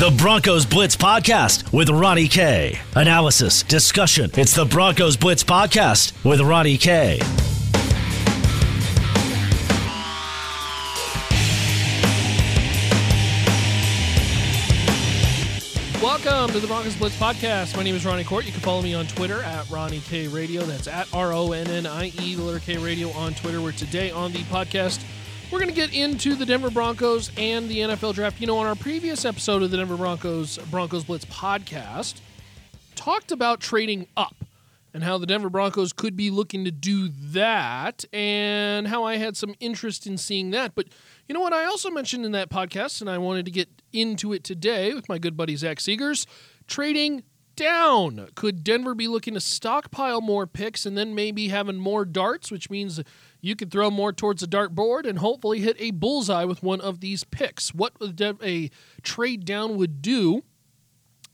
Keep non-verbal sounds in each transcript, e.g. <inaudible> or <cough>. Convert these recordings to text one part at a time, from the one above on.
The Broncos Blitz Podcast with Ronnie K. Analysis, discussion. It's the Broncos Blitz Podcast with Ronnie K. Welcome to the Broncos Blitz Podcast. My name is Ronnie Court. You can follow me on Twitter at Ronnie K Radio. That's at R O N N I E, the letter K Radio on Twitter. Where today on the podcast, we're going to get into the Denver Broncos and the NFL draft. You know, on our previous episode of the Denver Broncos Broncos Blitz podcast, talked about trading up and how the Denver Broncos could be looking to do that and how I had some interest in seeing that. But you know what? I also mentioned in that podcast, and I wanted to get into it today with my good buddy Zach Segars trading down. Could Denver be looking to stockpile more picks and then maybe having more darts, which means you could throw more towards the dart board and hopefully hit a bullseye with one of these picks? What a trade down would do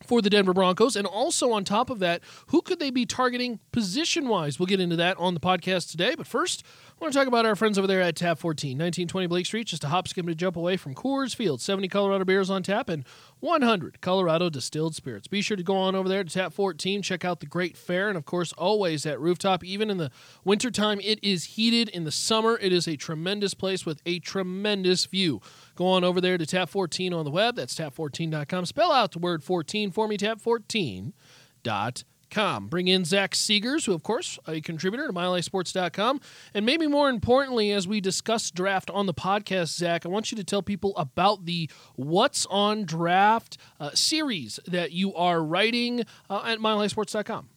for the Denver Broncos. And also on top of that, who could they be targeting position wise? We'll get into that on the podcast today. But first, I want to talk about our friends over there at Tap 14, 1920 Blake Street, just a hop, skip, and a jump away from Coors Field. 70 Colorado beers on tap and 100 Colorado distilled spirits. Be sure to go on over there to Tap 14, check out the great fare, and of course, always at rooftop. Even in the wintertime, it is heated. In the summer, it is a tremendous place with a tremendous view. Go on over there to Tap 14 on the web. That's tap14.com. Spell out the word 14 for me, tap14.com. Com. Bring in Zach Segars, who, of course, a contributor to MileHighSports.com. And maybe more importantly, as we discuss draft on the podcast, Zach, I want you to tell people about the What's on Draft uh, series that you are writing uh, at MileHighSports.com.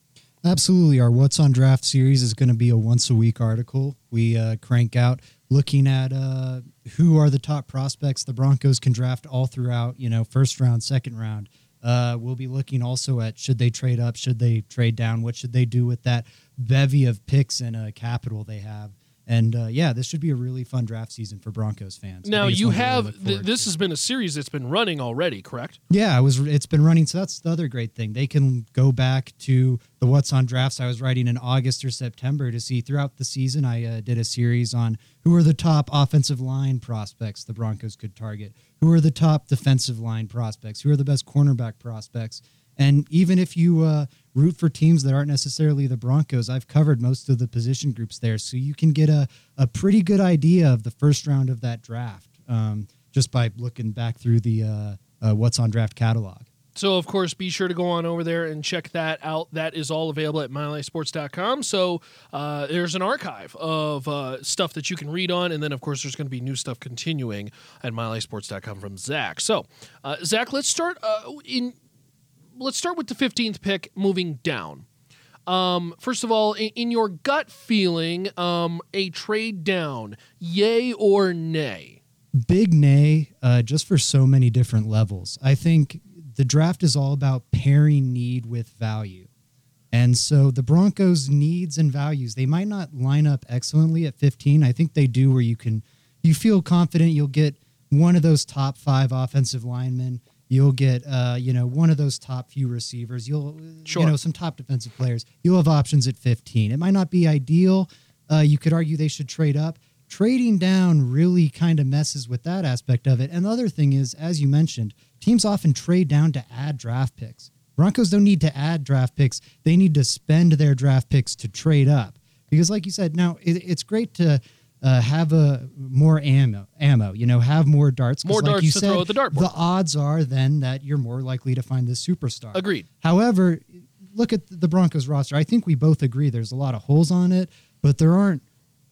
Absolutely. Our What's on Draft series is going to be a once a week article. We uh, crank out looking at uh, who are the top prospects the Broncos can draft all throughout, you know, first round, second round. Uh, we'll be looking also at should they trade up, should they trade down, what should they do with that bevy of picks and a capital they have. And uh, yeah, this should be a really fun draft season for Broncos fans. Now you have th- this has been a series that's been running already, correct? Yeah, it was. It's been running. So that's the other great thing. They can go back to the What's on Drafts I was writing in August or September to see throughout the season. I uh, did a series on who are the top offensive line prospects the Broncos could target, who are the top defensive line prospects, who are the best cornerback prospects, and even if you uh, root for teams that aren't necessarily the Broncos, I've covered most of the position groups there. So you can get a, a pretty good idea of the first round of that draft um, just by looking back through the uh, uh, What's on Draft catalog. So, of course, be sure to go on over there and check that out. That is all available at milehighsports.com. So, uh, there's an archive of uh, stuff that you can read on. And then, of course, there's going to be new stuff continuing at milehighsports.com from Zach. So, uh, Zach, let's start uh, in let's start with the 15th pick moving down. Um, first of all, in, in your gut feeling, um, a trade down, yay or nay? Big nay, uh, just for so many different levels. I think the draft is all about pairing need with value. And so the Broncos' needs and values, they might not line up excellently at 15. I think they do where you can you feel confident you'll get one of those top five offensive linemen You'll get, uh, you know, one of those top few receivers. You'll, sure. you know, some top defensive players. You'll have options at 15. It might not be ideal. Uh, you could argue they should trade up. Trading down really kind of messes with that aspect of it. And the other thing is, as you mentioned, teams often trade down to add draft picks. Broncos don't need to add draft picks. They need to spend their draft picks to trade up. Because, like you said, now it, it's great to uh, have a more ammo, ammo. You know, have more darts. More like darts you to said, throw at the dartboard. The odds are then that you're more likely to find this superstar. Agreed. However, look at the Broncos roster. I think we both agree there's a lot of holes on it, but there aren't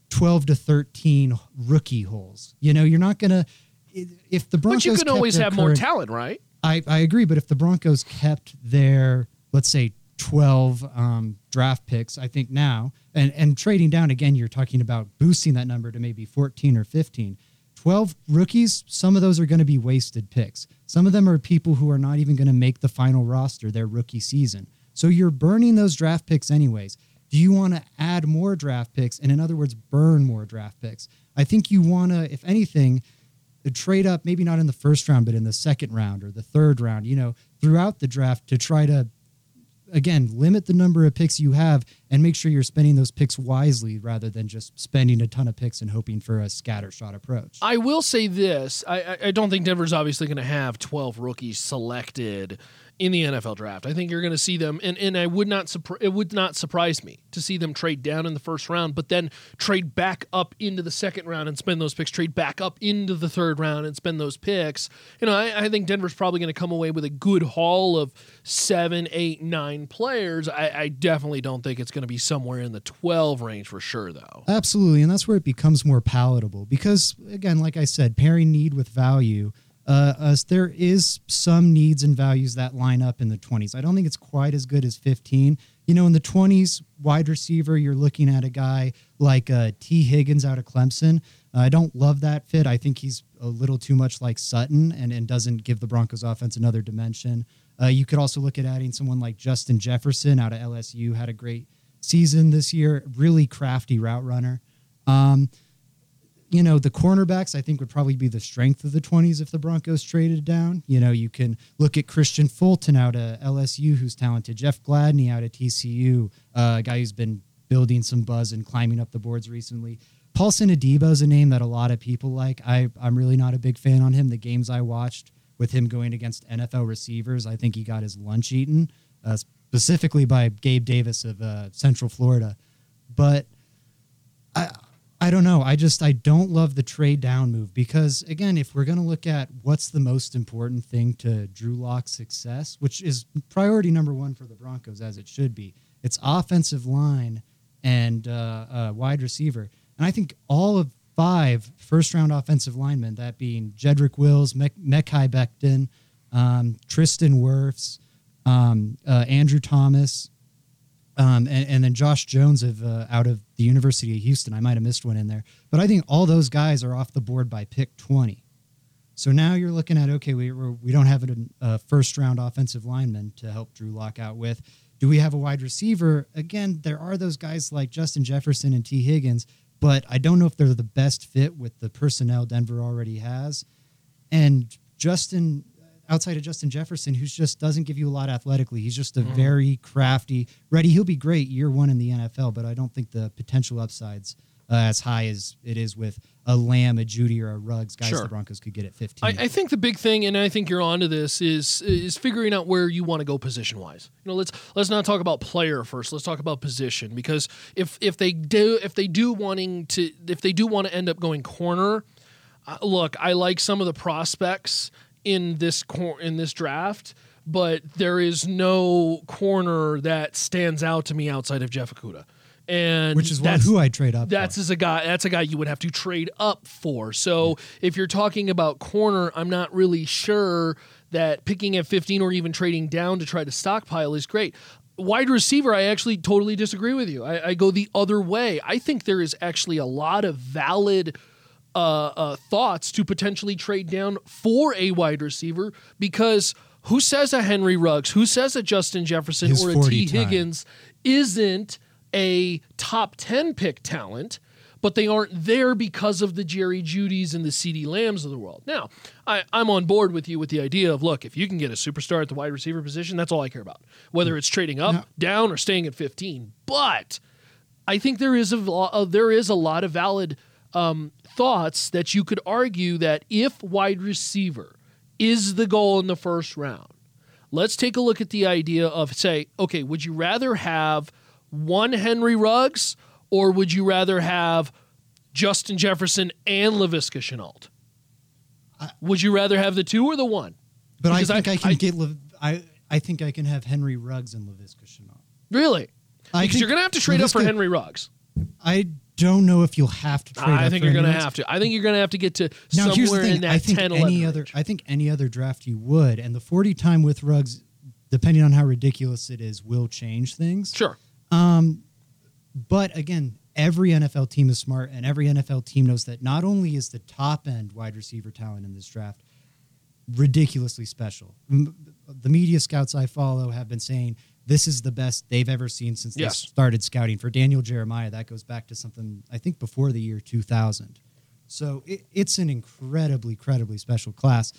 12 to 13 rookie holes. You know, you're not gonna if the Broncos. But you can always have current, more talent, right? I I agree, but if the Broncos kept their let's say 12 um, draft picks, I think now, and, and trading down again, you're talking about boosting that number to maybe 14 or 15. 12 rookies, some of those are going to be wasted picks. Some of them are people who are not even going to make the final roster their rookie season. So you're burning those draft picks anyways. Do you want to add more draft picks? And in other words, burn more draft picks? I think you want to, if anything, trade up, maybe not in the first round, but in the second round or the third round, you know, throughout the draft to try to again, limit the number of picks you have and make sure you're spending those picks wisely rather than just spending a ton of picks and hoping for a scattershot approach. I will say this: I, I don't think Denver's obviously going to have 12 rookies selected in the NFL draft. I think you're going to see them, and, and I would not it would not surprise me to see them trade down in the first round, but then trade back up into the second round and spend those picks. Trade back up into the third round and spend those picks. You know, I, I think Denver's probably going to come away with a good haul of seven, eight, nine players. I, I definitely don't think it's going to be somewhere in the 12 range for sure, though. Absolutely, and that's where it becomes more palatable because, again, like I said, pairing need with value uh, uh, there is some needs and values that line up in the 20s. I don't think it's quite as good as 15. You know, in the 20s, wide receiver, you're looking at a guy like uh, Tee Higgins out of Clemson. Uh, I don't love that fit. I think he's a little too much like Sutton and, and doesn't give the Broncos offense another dimension. Uh, you could also look at adding someone like Justin Jefferson out of LSU, had a great season this year, really crafty route runner. Um, you know, the cornerbacks I think would probably be the strength of the 20s if the Broncos traded down. You know, you can look at Kristian Fulton out of LSU, who's talented, Jeff Gladney out of TCU, uh, a guy who's been building some buzz and climbing up the boards recently. Paulson Adebo is a name that a lot of people like. I, I'm really not a big fan on him. The games I watched with him going against NFL receivers, I think he got his lunch eaten, uh, specifically by Gabe Davis of uh, Central Florida. But I, I don't know. I just I don't love the trade down move because again, if we're going to look at what's the most important thing to Drew Lock's success, which is priority number one for the Broncos as it should be, it's offensive line and uh, uh, wide receiver. And I think all of five first round offensive linemen, that being Jedrick Wills, Me- Mekhi Becton, um, Tristan Wirfs, um, uh, Andrew Thomas, um, and, and, then Josh Jones of uh, out of the University of Houston. I might have missed one in there, but I think all those guys are off the board by pick 20. So now you're looking at okay, we we're, don't have a, a first round offensive lineman to help Drew Lock out with. Do we have a wide receiver? Again, there are those guys like Justin Jefferson and Tee Higgins, but I don't know if they're the best fit with the personnel Denver already has. And Justin outside of Justin Jefferson, who just doesn't give you a lot athletically. He's just a mm-hmm. very crafty, ready. He'll be great year one in the NFL, but I don't think the potential upsides uh, as high as it is with a Lamb, a Jeudy, or a Ruggs, guys sure. the Broncos could get at 15. I, I, think the big thing, and I think you're onto this, is is figuring out where you want to go position wise. You know, let's let's not talk about player first. Let's talk about position because if if they do if they do wanting to if they do want to end up going corner, uh, look, I like some of the prospects in this cor- in this draft, but there is no corner that stands out to me outside of Jeff Okudah. And which is one who I trade up. That's for. as a guy. That's a guy you would have to trade up for. So if you're talking about corner, I'm not really sure that picking at 15 or even trading down to try to stockpile is great. Wide receiver, I actually totally disagree with you. I, I go the other way. I think there is actually a lot of valid uh, uh, thoughts to potentially trade down for a wide receiver because who says a Henry Ruggs, who says a Justin Jefferson His or a T Tee Higgins isn't a top 10 pick talent? but they aren't there because of the Jerry Jeudy's and the CeeDee Lambs of the world. Now, I, am on board with you with the idea of look, if you can get a superstar at the wide receiver position, that's all I care about. Whether it's trading up, no. down, or staying at 15. But I think there is a there is a lot of valid um, thoughts that you could argue that if wide receiver is the goal in the first round, let's take a look at the idea of say, okay, would you rather have one Henry Ruggs or would you rather have Justin Jefferson and Laviska Shenault? would you rather have the two or the one? But because I think I, I can I, get I I think I can have Henry Ruggs and Laviska Shenault. Really? Because you're going to have to trade Laviska, up for Henry Ruggs. I don't know if you'll have to trade. I think you're going to have to. I think you're going to have to get to now, somewhere in that I think 10, any other. range. I think any other draft you would, and the 40 time with Ruggs, depending on how ridiculous it is, will change things. Sure. Um, but again, every NFL team is smart, and every NFL team knows that not only is the top end wide receiver talent in this draft ridiculously special. The media scouts I follow have been saying this is the best they've ever seen since yes. they started scouting. For Daniel Jeremiah, that goes back to something I think before the year 2000. So it, it's an incredibly, incredibly special class.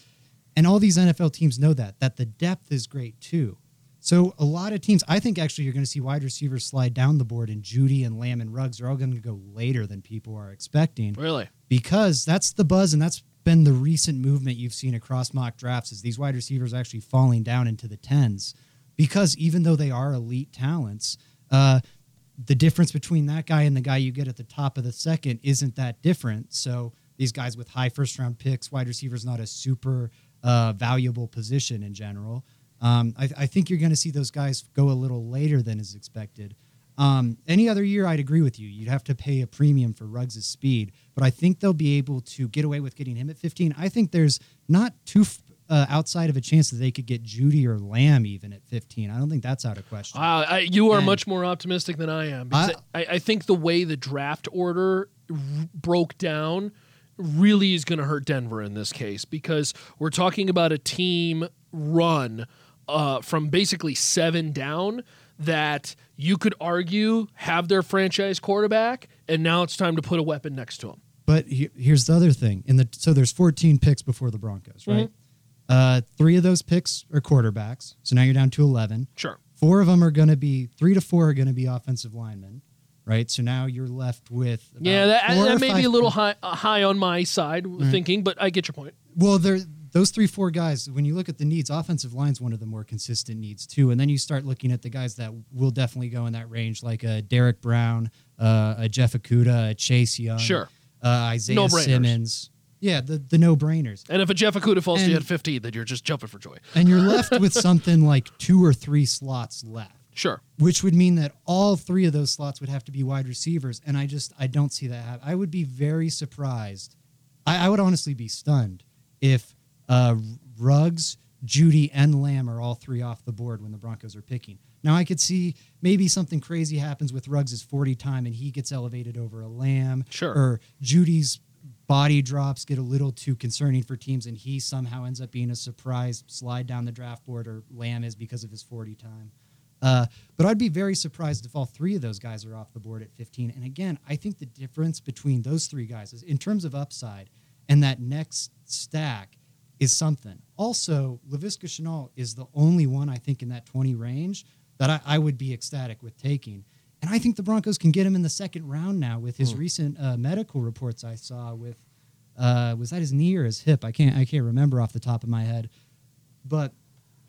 And all these NFL teams know that, that the depth is great too. So a lot of teams, I think actually you're going to see wide receivers slide down the board, and Jeudy and Lamb and Ruggs are all going to go later than people are expecting Really? because that's the buzz and that's been the recent movement you've seen across mock drafts is these wide receivers actually falling down into the tens because even though they are elite talents, uh, the difference between that guy and the guy you get at the top of the second isn't that different. So these guys with high first round picks, wide receivers not a super uh, valuable position in general. Um, I, I think you're going to see those guys go a little later than is expected. Um, any other year, I'd agree with you. You'd have to pay a premium for Ruggs' speed, but I think they'll be able to get away with getting him at 15. I think there's not too uh, outside of a chance that they could get Jeudy or Lamb even at 15. I don't think that's out of question. Wow, I, you are And- much more optimistic than I am. Because I, I, think the way the draft order r- broke down really is going to hurt Denver in this case because we're talking about a team run uh, from basically seven down that you could argue have their franchise quarterback, and now it's time to put a weapon next to him. But he, here's the other thing. In the so there's 14 picks before the Broncos, right? Uh, three of those picks are quarterbacks, so now you're down to 11. Sure. Four of them are going to be three to four are going to be offensive linemen, right? So now you're left with Yeah, that, that may be a little high, uh, high on my side thinking, but I get your point. Well, there those three four guys. When you look at the needs, offensive line's one of the more consistent needs too. And then you start looking at the guys that will definitely go in that range, like a Derrick Brown, uh, a Jeff Okudah, a Chase Young, Sure. uh, Isaiah No-brainers. Simmons. Yeah, the the no brainers. And if a Jeff Okudah falls to you And- at 15, then you're just jumping for joy. And you're left <laughs> with something like two or three slots left. Sure. which would mean that all three of those slots would have to be wide receivers and i just i don't see that happen i would be very surprised i, I would honestly be stunned if uh, ruggs jeudy and lamb are all three off the board when the broncos are picking now i could see maybe something crazy happens with ruggs' 40 time and he gets elevated over a lamb Sure. or jeudy's body drops get a little too concerning for teams and he somehow ends up being a surprise slide down the draft board or lamb is because of his 40 time uh, but I'd be very surprised if all three of those guys are off the board at 15. And again, I think the difference between those three guys is in terms of upside and that next stack is something. Also, Laviska Shenault is the only one I think in that 20 range that I, I would be ecstatic with taking. And I think the Broncos can get him in the second round now with his recent uh, medical reports I saw with uh, was that his knee or his hip? I can't I can't remember off the top of my head. But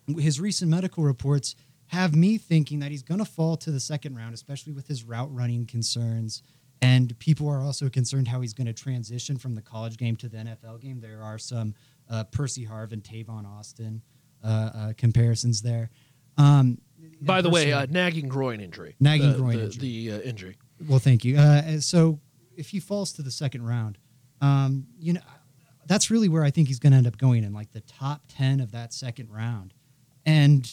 his recent medical reports have me thinking that he's going to fall to the second round, especially with his route running concerns. And people are also concerned how he's going to transition from the college game to the NFL game. There are some uh, Percy Harvin, Tavon Austin uh, uh, comparisons there. Um, By the way, uh, nagging groin injury. Nagging The- groin the, injury. The uh, injury. well, thank you. Uh, so if he falls to the second round, um, you know, that's really where I think he's going to end up going in like the top 10 of that second round. And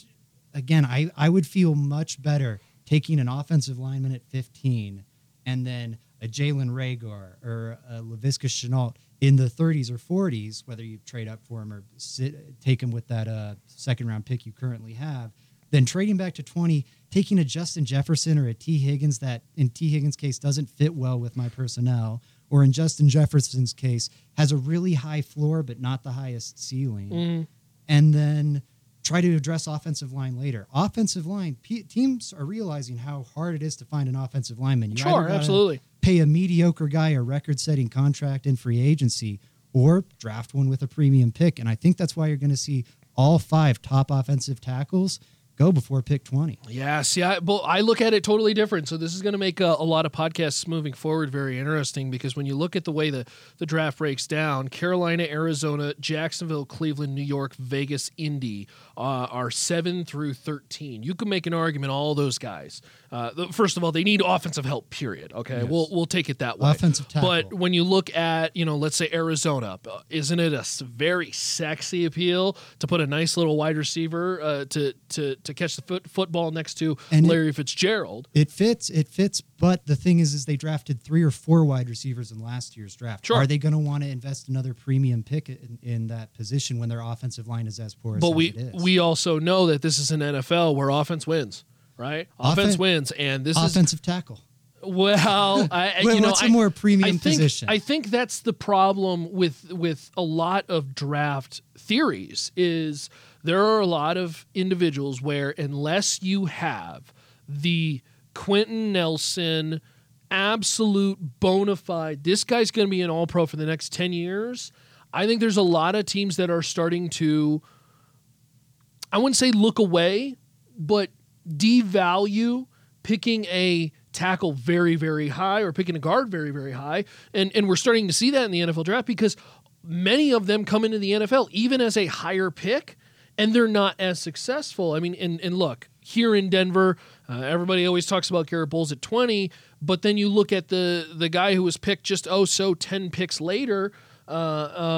again, I, I would feel much better taking an offensive lineman at 15 and then a Jalen Reagor or a Laviska Shenault in the 30s or 40s, whether you trade up for him or sit, take him with that uh, second round pick you currently have, then trading back to 20, taking a Justin Jefferson or a Tee Higgins that, in Tee Higgins' case, doesn't fit well with my personnel, or in Justin Jefferson's case, has a really high floor but not the highest ceiling. Mm. And then try to address offensive line later. Offensive line, P- teams are realizing how hard it is to find an offensive lineman. You Sure, absolutely. Pay a mediocre guy a record setting contract in free agency or draft one with a premium pick. And I think that's why you're going to see all five top offensive tackles go before pick 20. Yeah, see, I, well, I look at it totally different. So this is going to make a, a lot of podcasts moving forward very interesting because when you look at the way the, the draft breaks down, Carolina, Arizona, Jacksonville, Cleveland, New York, Vegas, Indy uh, are seven through thirteen. You can make an argument all those guys. Uh, the- first of all, they need offensive help. Period. Okay, we'll we'll take it that way. Offensive tackle. But when you look at you know, let's say Arizona, uh, isn't it a very sexy appeal to put a nice little wide receiver uh, to to to catch the foot, football next to And it- Larry Fitzgerald? It fits, it fits, but the thing is, is they drafted three or four wide receivers in last year's draft. Sure. Are they going to want to invest another premium pick in, in that position when their offensive line is as poor as But we it is? we also know that this is an NFL where offense wins, right? Offense Offen- wins, and this is offensive tackle. Well, I, What- you know, what's a I- more premium I think, position? I think that's the problem with with a lot of draft theories is there are a lot of individuals where unless you have the Quenton Nelson absolute bona fide, this guy's going to be an All Pro for the next ten years. I think there's a lot of teams that are starting to. I wouldn't say look away, but devalue picking a tackle very, very high or picking a guard very, very high. And and we're starting to see that in the NFL draft because many of them come into the NFL even as a higher pick and they're not as successful. I mean, and, and look, here in Denver, uh, everybody always talks about Garett Bolles at 20, but then you look at the the guy who was picked just oh so 10 picks later, uh,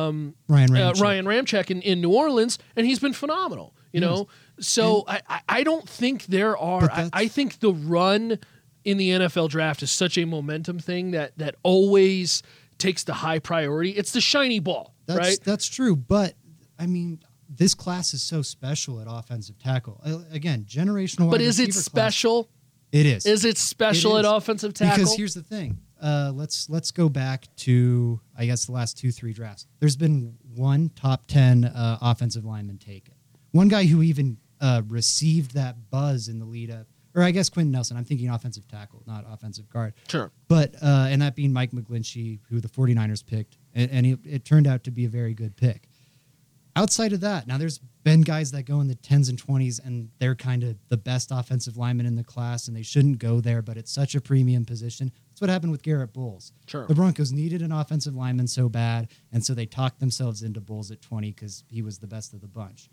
um, Ryan uh, Ryan Ramczyk in, in New Orleans, and he's been phenomenal. You know, so I, I- I don't think there are. I, I think the run in the NFL draft is such a momentum thing that that always takes the high priority. It's the shiny ball, That's right? that's true, but I mean, this class is so special at offensive tackle. Uh, Again, generational. But is it receiver class- special? It is. Is it special It at offensive tackle? Because here's the thing. Uh, let's let's go back to I guess the last two three drafts. There's been one top ten uh, offensive lineman taken. One guy who even uh, received that buzz in the lead up, or I guess Quenton Nelson. I'm thinking offensive tackle, not offensive guard. Sure. But uh, and that being Mike McGlinchey, who the 49ers picked, and, and it, it turned out to be a very good pick. Outside of that, now there's been guys that go in the 10s and 20s, and they're kind of the best offensive linemen in the class, and they shouldn't go there, but it's such a premium position. That's what happened with Garett Bolles. Sure. The Broncos needed an offensive lineman so bad, and so they talked themselves into Bolles at 20 because he was the best of the bunch.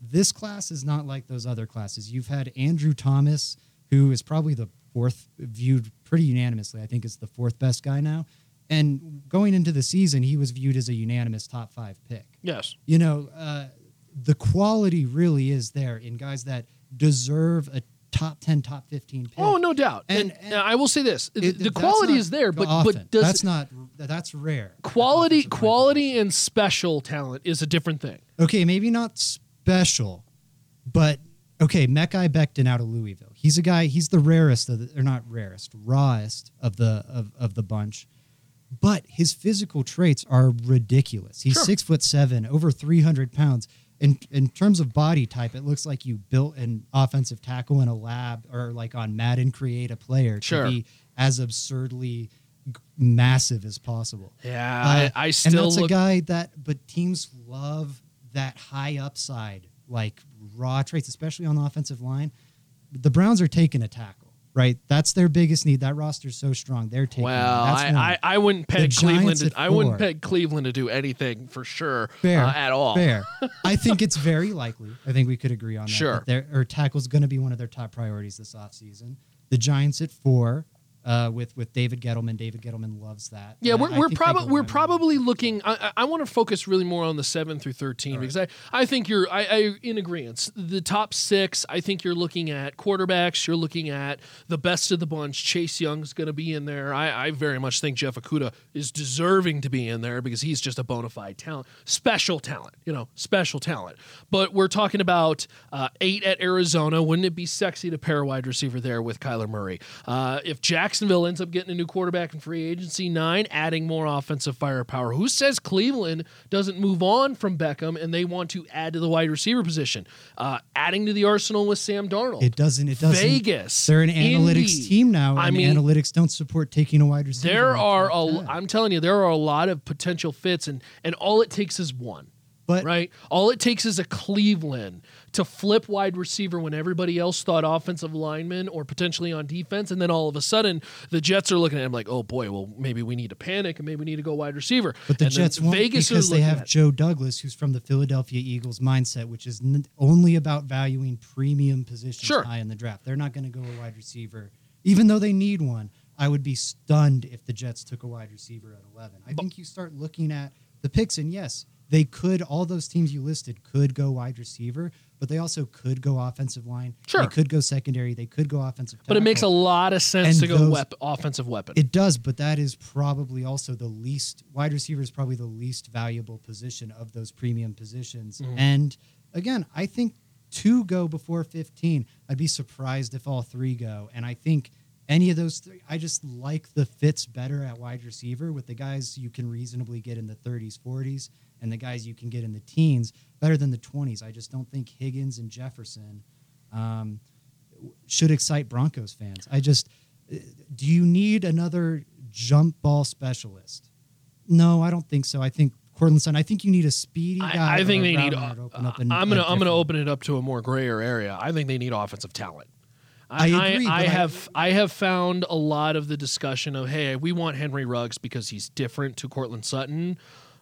This class is not like those other classes. You've had Andrew Thomas, who is probably the fourth, viewed pretty unanimously, I think is the fourth best guy now. And going into the season, he was viewed as a unanimous top five pick Yes. you know, uh, the quality really is there in guys that deserve a top 10, top 15 pick. Oh, no doubt. And, And- and- I will say this: the- It- the quality is there, but often. but does that's not that's rare. quality quality and special talent is a different thing. Okay, maybe not special, but okay, Mekhi Becton out of Louisville. He's a guy. He's the rarest of the, or not rarest, rawest of the of, of the bunch. But his physical traits are ridiculous. He's Sure. six foot seven, over three hundred pounds. In in terms of body type, it looks like you built an offensive tackle in a lab or like on Madden create a player Sure. to be as absurdly massive as possible. Yeah, Uh, I, I still and that's look. a guy that, but teams love that high upside, like raw traits, especially on the offensive line. The Browns are taking a tackle, right? That's their biggest need. That roster's so strong. They're taking. well. That's I. I, I wouldn't peg Cleveland. To, I wouldn't peg Cleveland to do anything for sure fair uh, at all. Fair. I <laughs> think it's very likely. I think we could agree on that. Sure. that their or tackle's going to be one of their top priorities this offseason. The Giants at four. Uh, with with David Gettleman, David Gettleman loves that. Yeah, And we're, I we're probably we're run with it. probably looking. I, I, want to focus really more on the seven through thirteen because I, I think you're I, I in agreement. The top six, I think you're looking at quarterbacks. You're looking at the best of the bunch. Chase Young's going to be in there. I, I very much think Jeff Okudah is deserving to be in there because he's just a bona fide talent, special talent. You know, special talent. But we're talking about uh, eight at Arizona. Wouldn't it be sexy to pair a wide receiver there with Kyler Murray? Uh, if Jacksonville ends up getting a new quarterback in free agency, nine, adding more offensive firepower. Who says Cleveland doesn't move on from Beckham and they want to add to the wide receiver position? Uh, adding to the arsenal with Sam Darnold. It doesn't. It doesn't. Vegas. They're an analytics Indy. team now, I mean, analytics don't support taking a wide receiver. there are a. 10. I'm telling you, there are a lot of potential fits, and and all it takes is one. But right? All it takes is a Cleveland to flip wide receiver when everybody else thought offensive lineman or potentially on defense, and then all of a sudden the Jets are looking at him like, oh boy, well maybe we need to panic and maybe we need to go wide receiver. But the And Jets won't Vegas because they have Joe Douglas, who's from the Philadelphia Eagles mindset, which is n- only about valuing premium positions Sure. high in the draft. They're not going to go a wide receiver, even though they need one. I would be stunned if the Jets took a wide receiver at 11. I think you start looking at the picks, and yes, they could. All those teams you listed could go wide receiver, but they also could go offensive line. Sure. they could go secondary. They could go offensive. but it makes a lot of sense And to go those- wep- offensive weapon. It does, but that is probably also the least wide receiver is probably the least valuable position of those premium positions. Mm-hmm. And again, I think two go before 15. I'd be surprised if all three go. And I think any of those three. I just like the fits better at wide receiver with the guys you can reasonably get in the 30s, 40s, and the guys you can get in the teens better than the 20s. I just don't think Higgins and Jefferson um, should excite Broncos fans. I just, uh, do you need another jump ball specialist? No, I don't think so. I think Courtland Sutton. I think you need a speedy guy. I, I think they need. to open Uh, up an- I'm gonna I'm gonna open it up to a more grayer area. I think they need offensive talent. I agree, I, I- have I have found a lot of the discussion of hey we want Henry Ruggs because he's different to Courtland Sutton,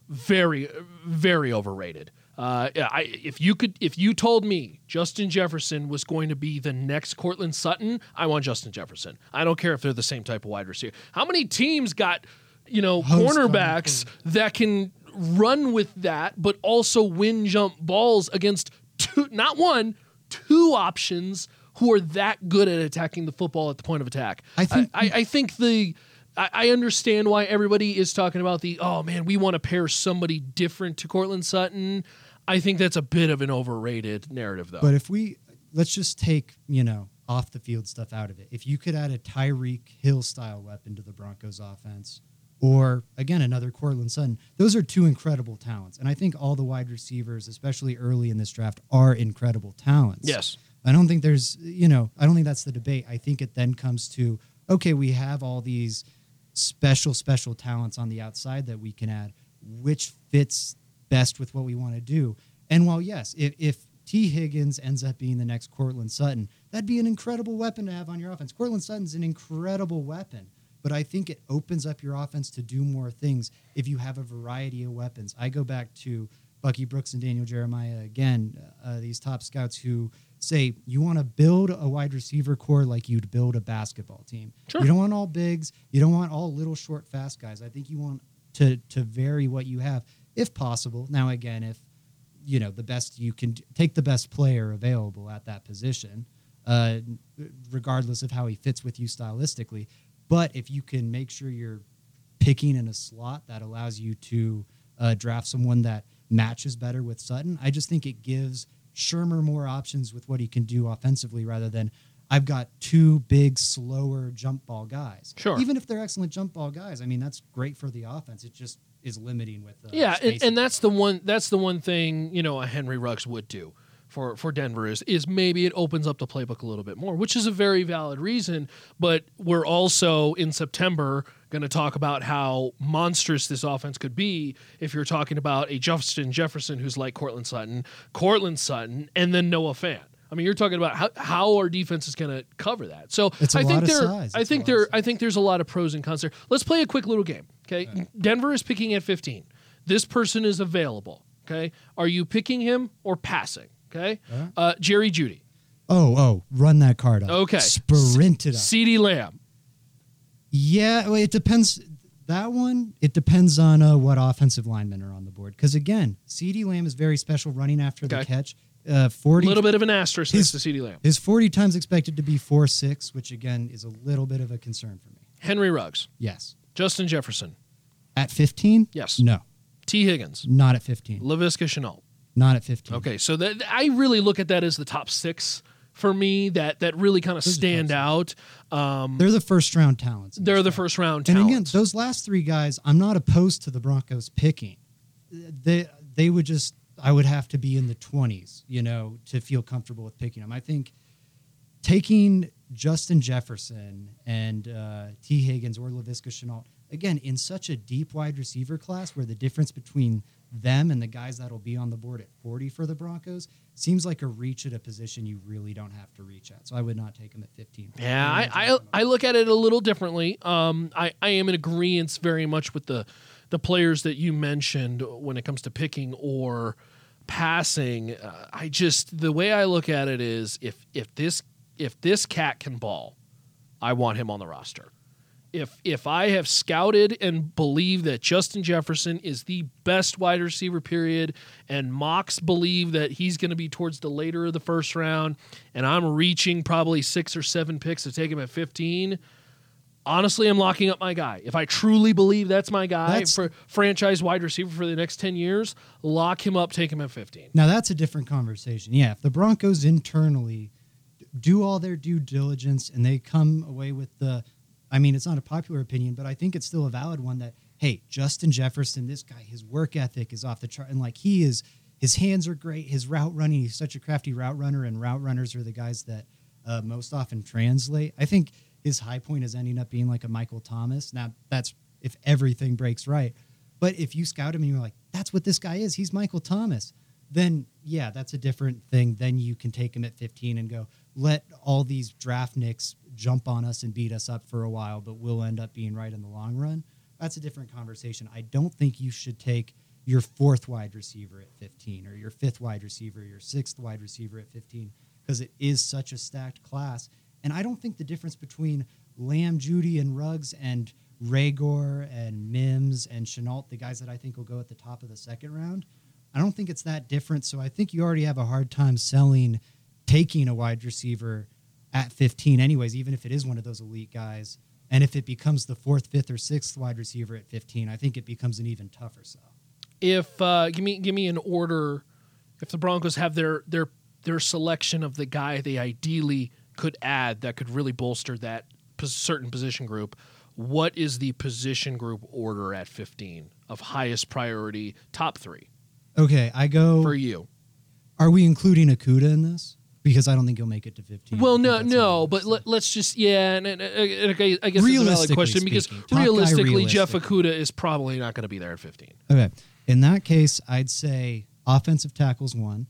very very overrated. Uh, yeah, I, if you could if you told me Justin Jefferson was going to be the next Courtland Sutton, I want Justin Jefferson. I don't care if they're the same type of wide receiver. How many teams got you know Host cornerbacks that can run with that, but also win jump balls against two, not one, two options who are that good at attacking the football at the point of attack. I think- I, I think the I, I understand why everybody is talking about the oh man, we want to pair somebody different to Courtland Sutton. I think that's a bit of an overrated narrative though. But if we let's just take you know off the field stuff out of it. If you could add a Tyreek Hill style weapon to the Broncos offense, or again another Courtland Sutton, those are two incredible talents. And I think all the wide receivers, especially early in this draft, are incredible talents. yes. I don't think there's, you know, I don't think that's the debate. I think it then comes to, okay, we have all these special, special talents on the outside that we can add. Which fits best with what we want to do? And while, yes, if, if Tee Higgins ends up being the next Courtland Sutton, that'd be an incredible weapon to have on your offense. Courtland Sutton's an incredible weapon. But I think it opens up your offense to do more things if you have a variety of weapons. I go back to Bucky Brooks and Daniel Jeremiah again, uh, these top scouts who say you want to build a wide receiver core like you'd build a basketball team. Sure. You don't want all bigs. You don't want all little, short, fast guys. I think you want to to vary what you have if possible. Now, again, if you know the best you can take the best player available at that position, uh, regardless of how he fits with you stylistically. But if you can make sure you're picking in a slot that allows you to uh, draft someone that matches better with Sutton, I just think it gives Shurmur more options with what he can do offensively rather than I've got two big, slower jump ball guys. Sure. Even if they're excellent jump ball guys, I mean that's great for the offense. It just is limiting with uh, yeah, and, and that's the one. That's the one thing you know a Henry Ruggs would do for for Denver is is maybe it opens up the playbook a little bit more, which is a very valid reason. But we're also in September going to talk about how monstrous this offense could be if you're talking about a Justin Jefferson who's like Courtland Sutton, Courtland Sutton, and then Noah Fant. I mean, you're talking about how, how our defense is going to cover that. So It's a I think there. I think there. I think there's a lot of pros and cons there. Let's play a quick little game. Okay, Denver is picking at 15. This person is available. Okay, are you picking him or passing? Okay, uh, Jerry Jeudy, oh, oh, run that card up. Okay. sprint it up. CeeDee Lamb. Yeah, well, it depends. That one, it depends on uh, what offensive linemen are on the board. Because again, CeeDee Lamb is very special running after the catch. Uh, A little bit of an asterisk His- next to CeeDee Lamb. His 40 times expected to be 4 6, which again is a little bit of a concern for me. Henry Ruggs, Yes. Justin Jefferson, At 15? Yes. No, Tee Higgins, not at 15. Laviska Shenault. Not at 15. Okay, so that I really look at that as the top six for me. That that really kind of Those stand out. Um, They're the first round talents. they're the first round And again, those last three guys, I'm not opposed to the Broncos picking. They they would just I would have to be in the 20s, you know, to feel comfortable with picking them. I think taking Justin Jefferson and uh, Tee Higgins or Laviska Shenault again in such a deep wide receiver class where the difference between them and the guys that'll be on the board at 40 for the Broncos seems like a reach at a position you really don't have to reach at. So I would not take them at 15. Yeah, I, I I look at it a little differently. Um, I, I am in agreement very much with the the players that you mentioned when it comes to picking or passing. Uh, I just the way I look at it is if if this if this cat can ball, I want him on the roster. If if I have scouted and believe that Justin Jefferson is the best wide receiver period and mocks believe that he's going to be towards the later of the first round and I'm reaching probably 6 or 7 picks to take him at 15, honestly I'm locking up my guy. If I truly believe that's my guy That's- for franchise wide receiver for the next 10 years, lock him up, take him at 15. Now that's a different conversation. Yeah, if the Broncos internally do all their due diligence and they come away with the I mean, it's not a popular opinion, but I think it's still a valid one that hey, Justin Jefferson, this guy, his work ethic is off the chart and like he is his hands are great, his route running, he's such a crafty route runner and route runners are the guys that uh, most often translate. I think his high point is ending up being like a Michael Thomas. Now, that's if everything breaks right. But if you scout him and you're like, that's what this guy is, he's Michael Thomas, then yeah, that's a different thing. Then you can take him at 15 and go, let all these draft nicks jump on us and beat us up for a while, but we'll end up being right in the long run. That's a different conversation. I don't think you should take your fourth wide receiver at 15 or your fifth wide receiver, your sixth wide receiver at 15 because it is such a stacked class. And I don't think the difference between Lamb, Jeudy, and Ruggs and Reagor and Mims and Shenault, the guys that I think will go at the top of the second round, I don't think it's that different. So I think you already have a hard time selling taking a wide receiver at 15, anyways, even if it is one of those elite guys. And if it becomes the fourth, fifth, or sixth wide receiver at 15, I think it becomes an even tougher sell. If uh, give me give me an order, if the Broncos have their their their selection of the guy they ideally could add that could really bolster that certain position group, what is the position group order at 15 of highest priority, top three? Okay, I go for you. Are we including Okudah in this? Because I don't think you'll make it to 15. Well, no, no, but let, us just yeah, and, and, and, okay, I guess it's a valid question because realistically, realistically, Jeff Okudah is probably not going to be there at 15. Okay, in that case, I'd say offensive tackles one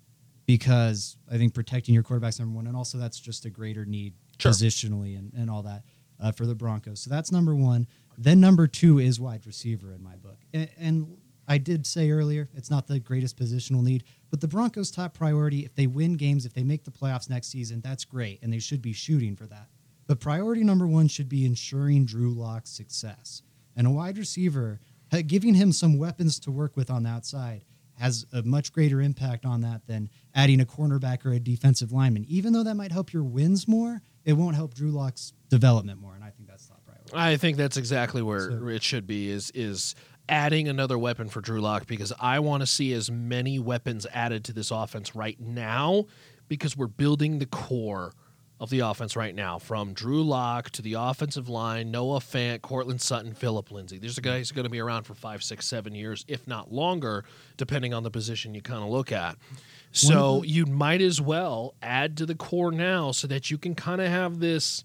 because I think protecting your quarterback's number one, and also that's just a greater need sure. positionally and, and all that uh, for the Broncos. So that's number one. Then number two is wide receiver in my book, and, and I did say earlier it's not the greatest positional need, but the Broncos' top priority, if they win games, if they make the playoffs next season, that's great, and they should be shooting for that. But priority number one should be ensuring Drew Lock's success. And a wide receiver, giving him some weapons to work with on the outside, has a much greater impact on that than adding a cornerback or a defensive lineman. Even though that might help your wins more, it won't help Drew Lock's development more. And I think that's top priority. I think that's exactly where so, it should be. Is is adding another weapon for Drew Lock because I want to see as many weapons added to this offense right now because we're building the core of the offense right now, from Drew Lock to the offensive line, Noah Fant, Courtland Sutton, Phillip Lindsay. These are mm-hmm. guys who are going to be around for five, six, seven years, if not longer, depending on the position you kind of look at. So you might as well add to the core now so that you can kind of have this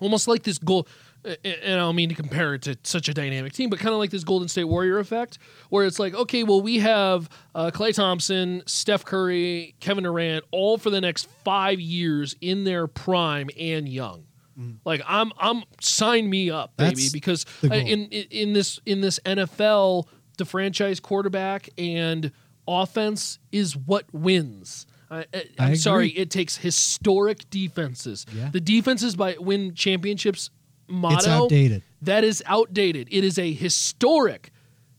almost like this goal and I don't mean to compare it to such a dynamic team, but kind of like this Golden State Warrior effect, where it's like, okay, well, we have uh, Klay Thompson, Steph Curry, Kevin Durant, all for the next five years in their prime and young. Mm. Like I'm, I'm sign me up, baby, That's because in in this in this NFL, the franchise quarterback and offense is what wins. I, am sorry, it takes historic defenses. Yeah. The defenses by win championships motto. It's outdated. That is outdated. It is a historic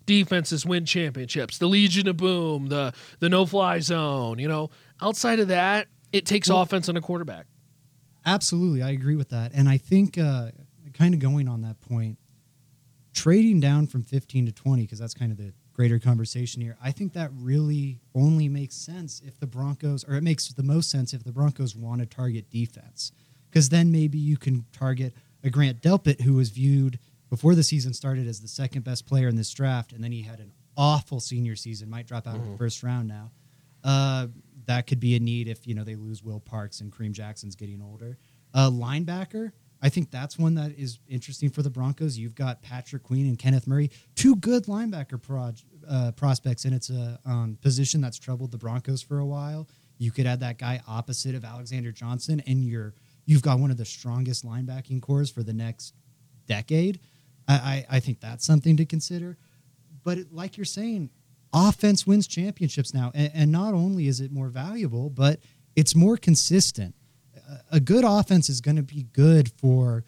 defenses win championships. The Legion of Boom, the the no fly zone. You know, outside of that, it takes well, offense and a quarterback. Absolutely, I agree with that, and I think uh, kind of going on that point, trading down from 15 to 20 because that's kind of the greater conversation here. I think that really only makes sense if the Broncos, or it makes the most sense if the Broncos want to target defense, because then maybe you can target a Grant Delpit who was viewed before the season started as the second best player in this draft, and then he had an awful senior season, might drop out mm-hmm. in the first round now. Uh, that could be a need if you know they lose Will Parks and Kareem Jackson's getting older. Uh, linebacker, I think that's one that is interesting for the Broncos. You've got Patrick Queen and Kenneth Murray, two good linebacker uh, prospects, and it's a um, position that's troubled the Broncos for a while. You could add that guy opposite of Alexander Johnson, and you're you've got one of the strongest linebacking cores for the next decade. I, I, I think that's something to consider. But it, like you're saying, offense wins championships now. And, and, not only is it more valuable, but it's more consistent. A, good offense is going to be good for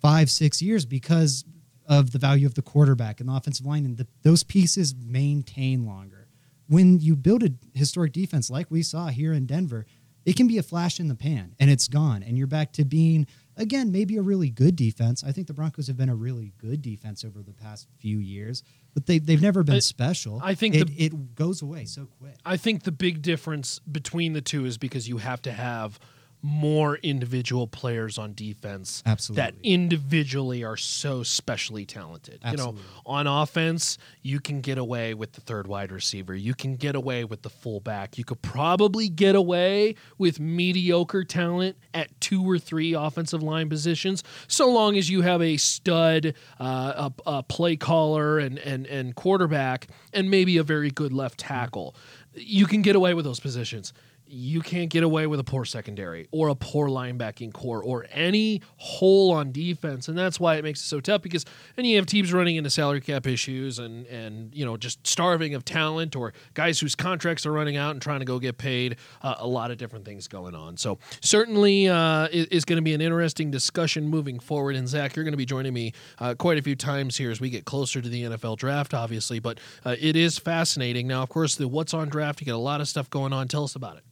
five, six years because of the value of the quarterback and the offensive line. And the, those pieces maintain longer. When you build a historic defense like we saw here in Denver, it can be a flash in the pan and it's gone and you're back to being again maybe a really good defense. I think the broncos have been a really good defense over the past few years but they, they've never been I, special. I think it, the, it goes away so quick. I think the big difference between the two is because you have to have more individual players on defense Absolutely. that individually are so specially talented. Absolutely. You know, on offense, you can get away with the third wide receiver. You can get away with the fullback. You could probably get away with mediocre talent at two or three offensive line positions, so long as you have a stud, uh, a, a play caller, and and and quarterback, and maybe a very good left tackle. You can get away with those positions you can't get away with a poor secondary or a poor linebacking core or any hole on defense and that's why it makes it so tough because and you have teams running into salary cap issues and and you know just starving of talent or guys whose contracts are running out and trying to go get paid uh, a lot of different things going on. So certainly uh, is, going to be an interesting discussion moving forward and zach you're going to be joining me uh, quite a few times here as we get closer to the nfl draft obviously but uh, it is fascinating. Now of course the what's on draft you get a lot of stuff going on. Tell us about it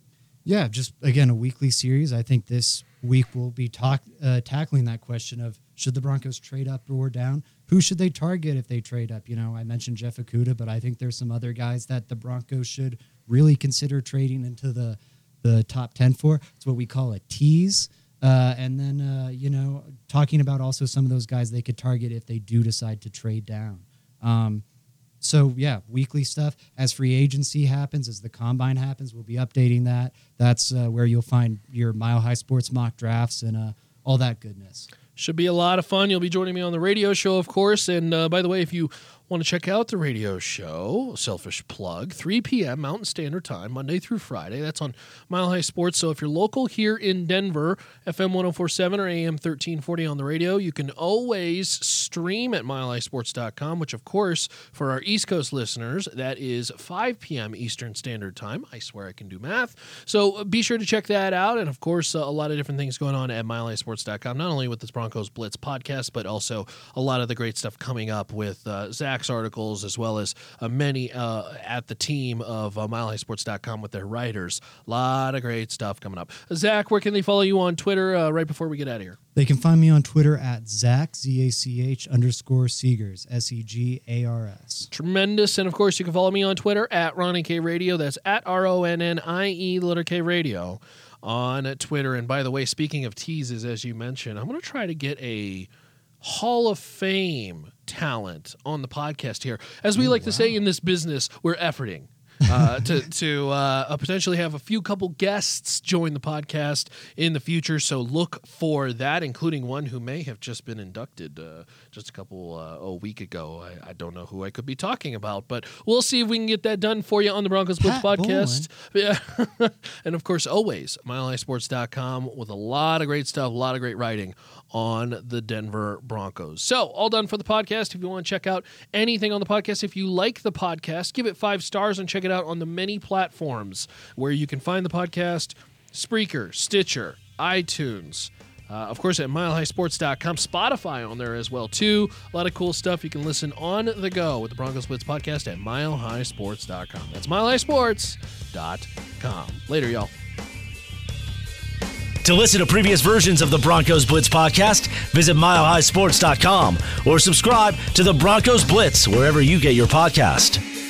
Yeah, just again a weekly series. I think this week we'll be talk uh, tackling that question of should the Broncos trade up or down? Who should they target if they trade up? You know, I mentioned Jeff Okudah, but I think there's some other guys that the Broncos should really consider trading into the the top ten for. It's what we call a tease. Uh, and then uh, you know, talking about also some of those guys they could target if they do decide to trade down. Um, so yeah, weekly stuff. As free agency happens, as the combine happens, we'll be updating that. That's uh, where you'll find your Mile High Sports mock drafts and uh, all that goodness. Should be a lot of fun. You'll be joining me on the radio show, of course. And uh, by the way, if you want to check out the radio show, selfish plug, 3 p.m. Mountain Standard Time, Monday through Friday. That's on Mile High Sports. So if you're local here in Denver, FM 1047 or AM 1340 on the radio, you can always stream at milehighsports.com, which, of course, for our East Coast listeners, that is 5 p.m. Eastern Standard Time. I swear I can do math. So uh, be sure to check that out. And of course, uh, a lot of different things going on at milehighsports.com, not only with this Broncos Blitz podcast, but also a lot of the great stuff coming up with uh, Zach's articles, as well as uh, many uh, at the team of uh, milehighsports.com with their writers. A lot of great stuff coming up. Zach, where can they follow you on Twitter uh, right before we get out of here? They can find me on Twitter at Zach Z A C H underscore Segars S E G A R S. Tremendous. And of course, you can follow me on Twitter at Ronnie K Radio. That's at R O N N I E letter K Radio on Twitter. And by the way, speaking of teases, as you mentioned, I'm going to try to get a Hall of Fame talent on the podcast here. As we like to say in this business, we're efforting. Uh, to to uh, potentially have a few couple guests join the podcast in the future. So look for that, including one who may have just been inducted uh, just a couple uh, a week ago. I, I don't know who I could be talking about, but we'll see if we can get that done for you on the Broncos Blitz podcast. <laughs> Yeah, <laughs> and of course, always milehighsports.com with a lot of great stuff, a lot of great writing on the Denver Broncos. So, all done for the podcast. If you want to check out anything on the podcast, if you like the podcast, give it five stars and check it out on the many platforms where you can find the podcast Spreaker, Stitcher, iTunes. Uh, of course, at milehighsports.com, Spotify on there as well too. A lot of cool stuff. You can listen on the go with the Broncos Blitz podcast at milehighsports.com. That's milehighsports.com. Later, y'all. To listen to previous versions of the Broncos Blitz podcast, visit milehighsports.com or subscribe to the Broncos Blitz wherever you get your podcast.